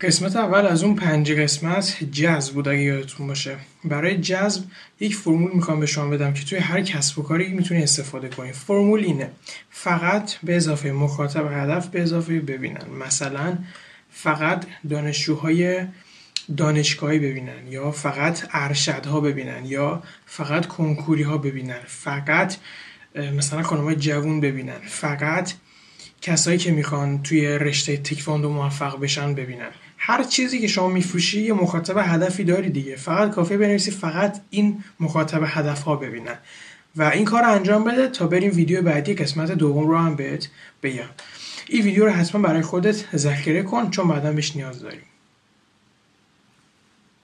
قسمت اول از اون پنج قسمت جذب بود اگه یادتون باشه. برای جذب یک فرمول می‌خوام به شما بدم که توی هر کسب و کاری می‌تونی استفاده کنی. فرمول اینه. فقط به اضافه مخاطب هدف به اضافه ببینن. مثلا فقط دانشجوهای دانشگاهی ببینن یا فقط ارشدها ببینن یا فقط کنکوری ها ببینن. فقط مثلا خانمای جوون ببینن. فقط کسایی که می‌خوان توی رشته تکواندو موفق بشن ببینن. هر چیزی که شما میفروشی یه مخاطب هدفی داری دیگه. فقط کافی بنویسی فقط این مخاطب هدف ها ببینن. و این کار رو انجام بده تا بریم ویدیو بعدی قسمت دوم رو هم بهت بگم. این ویدیو رو حتما برای خودت ذخیره کن چون بعدا بهش نیاز داریم.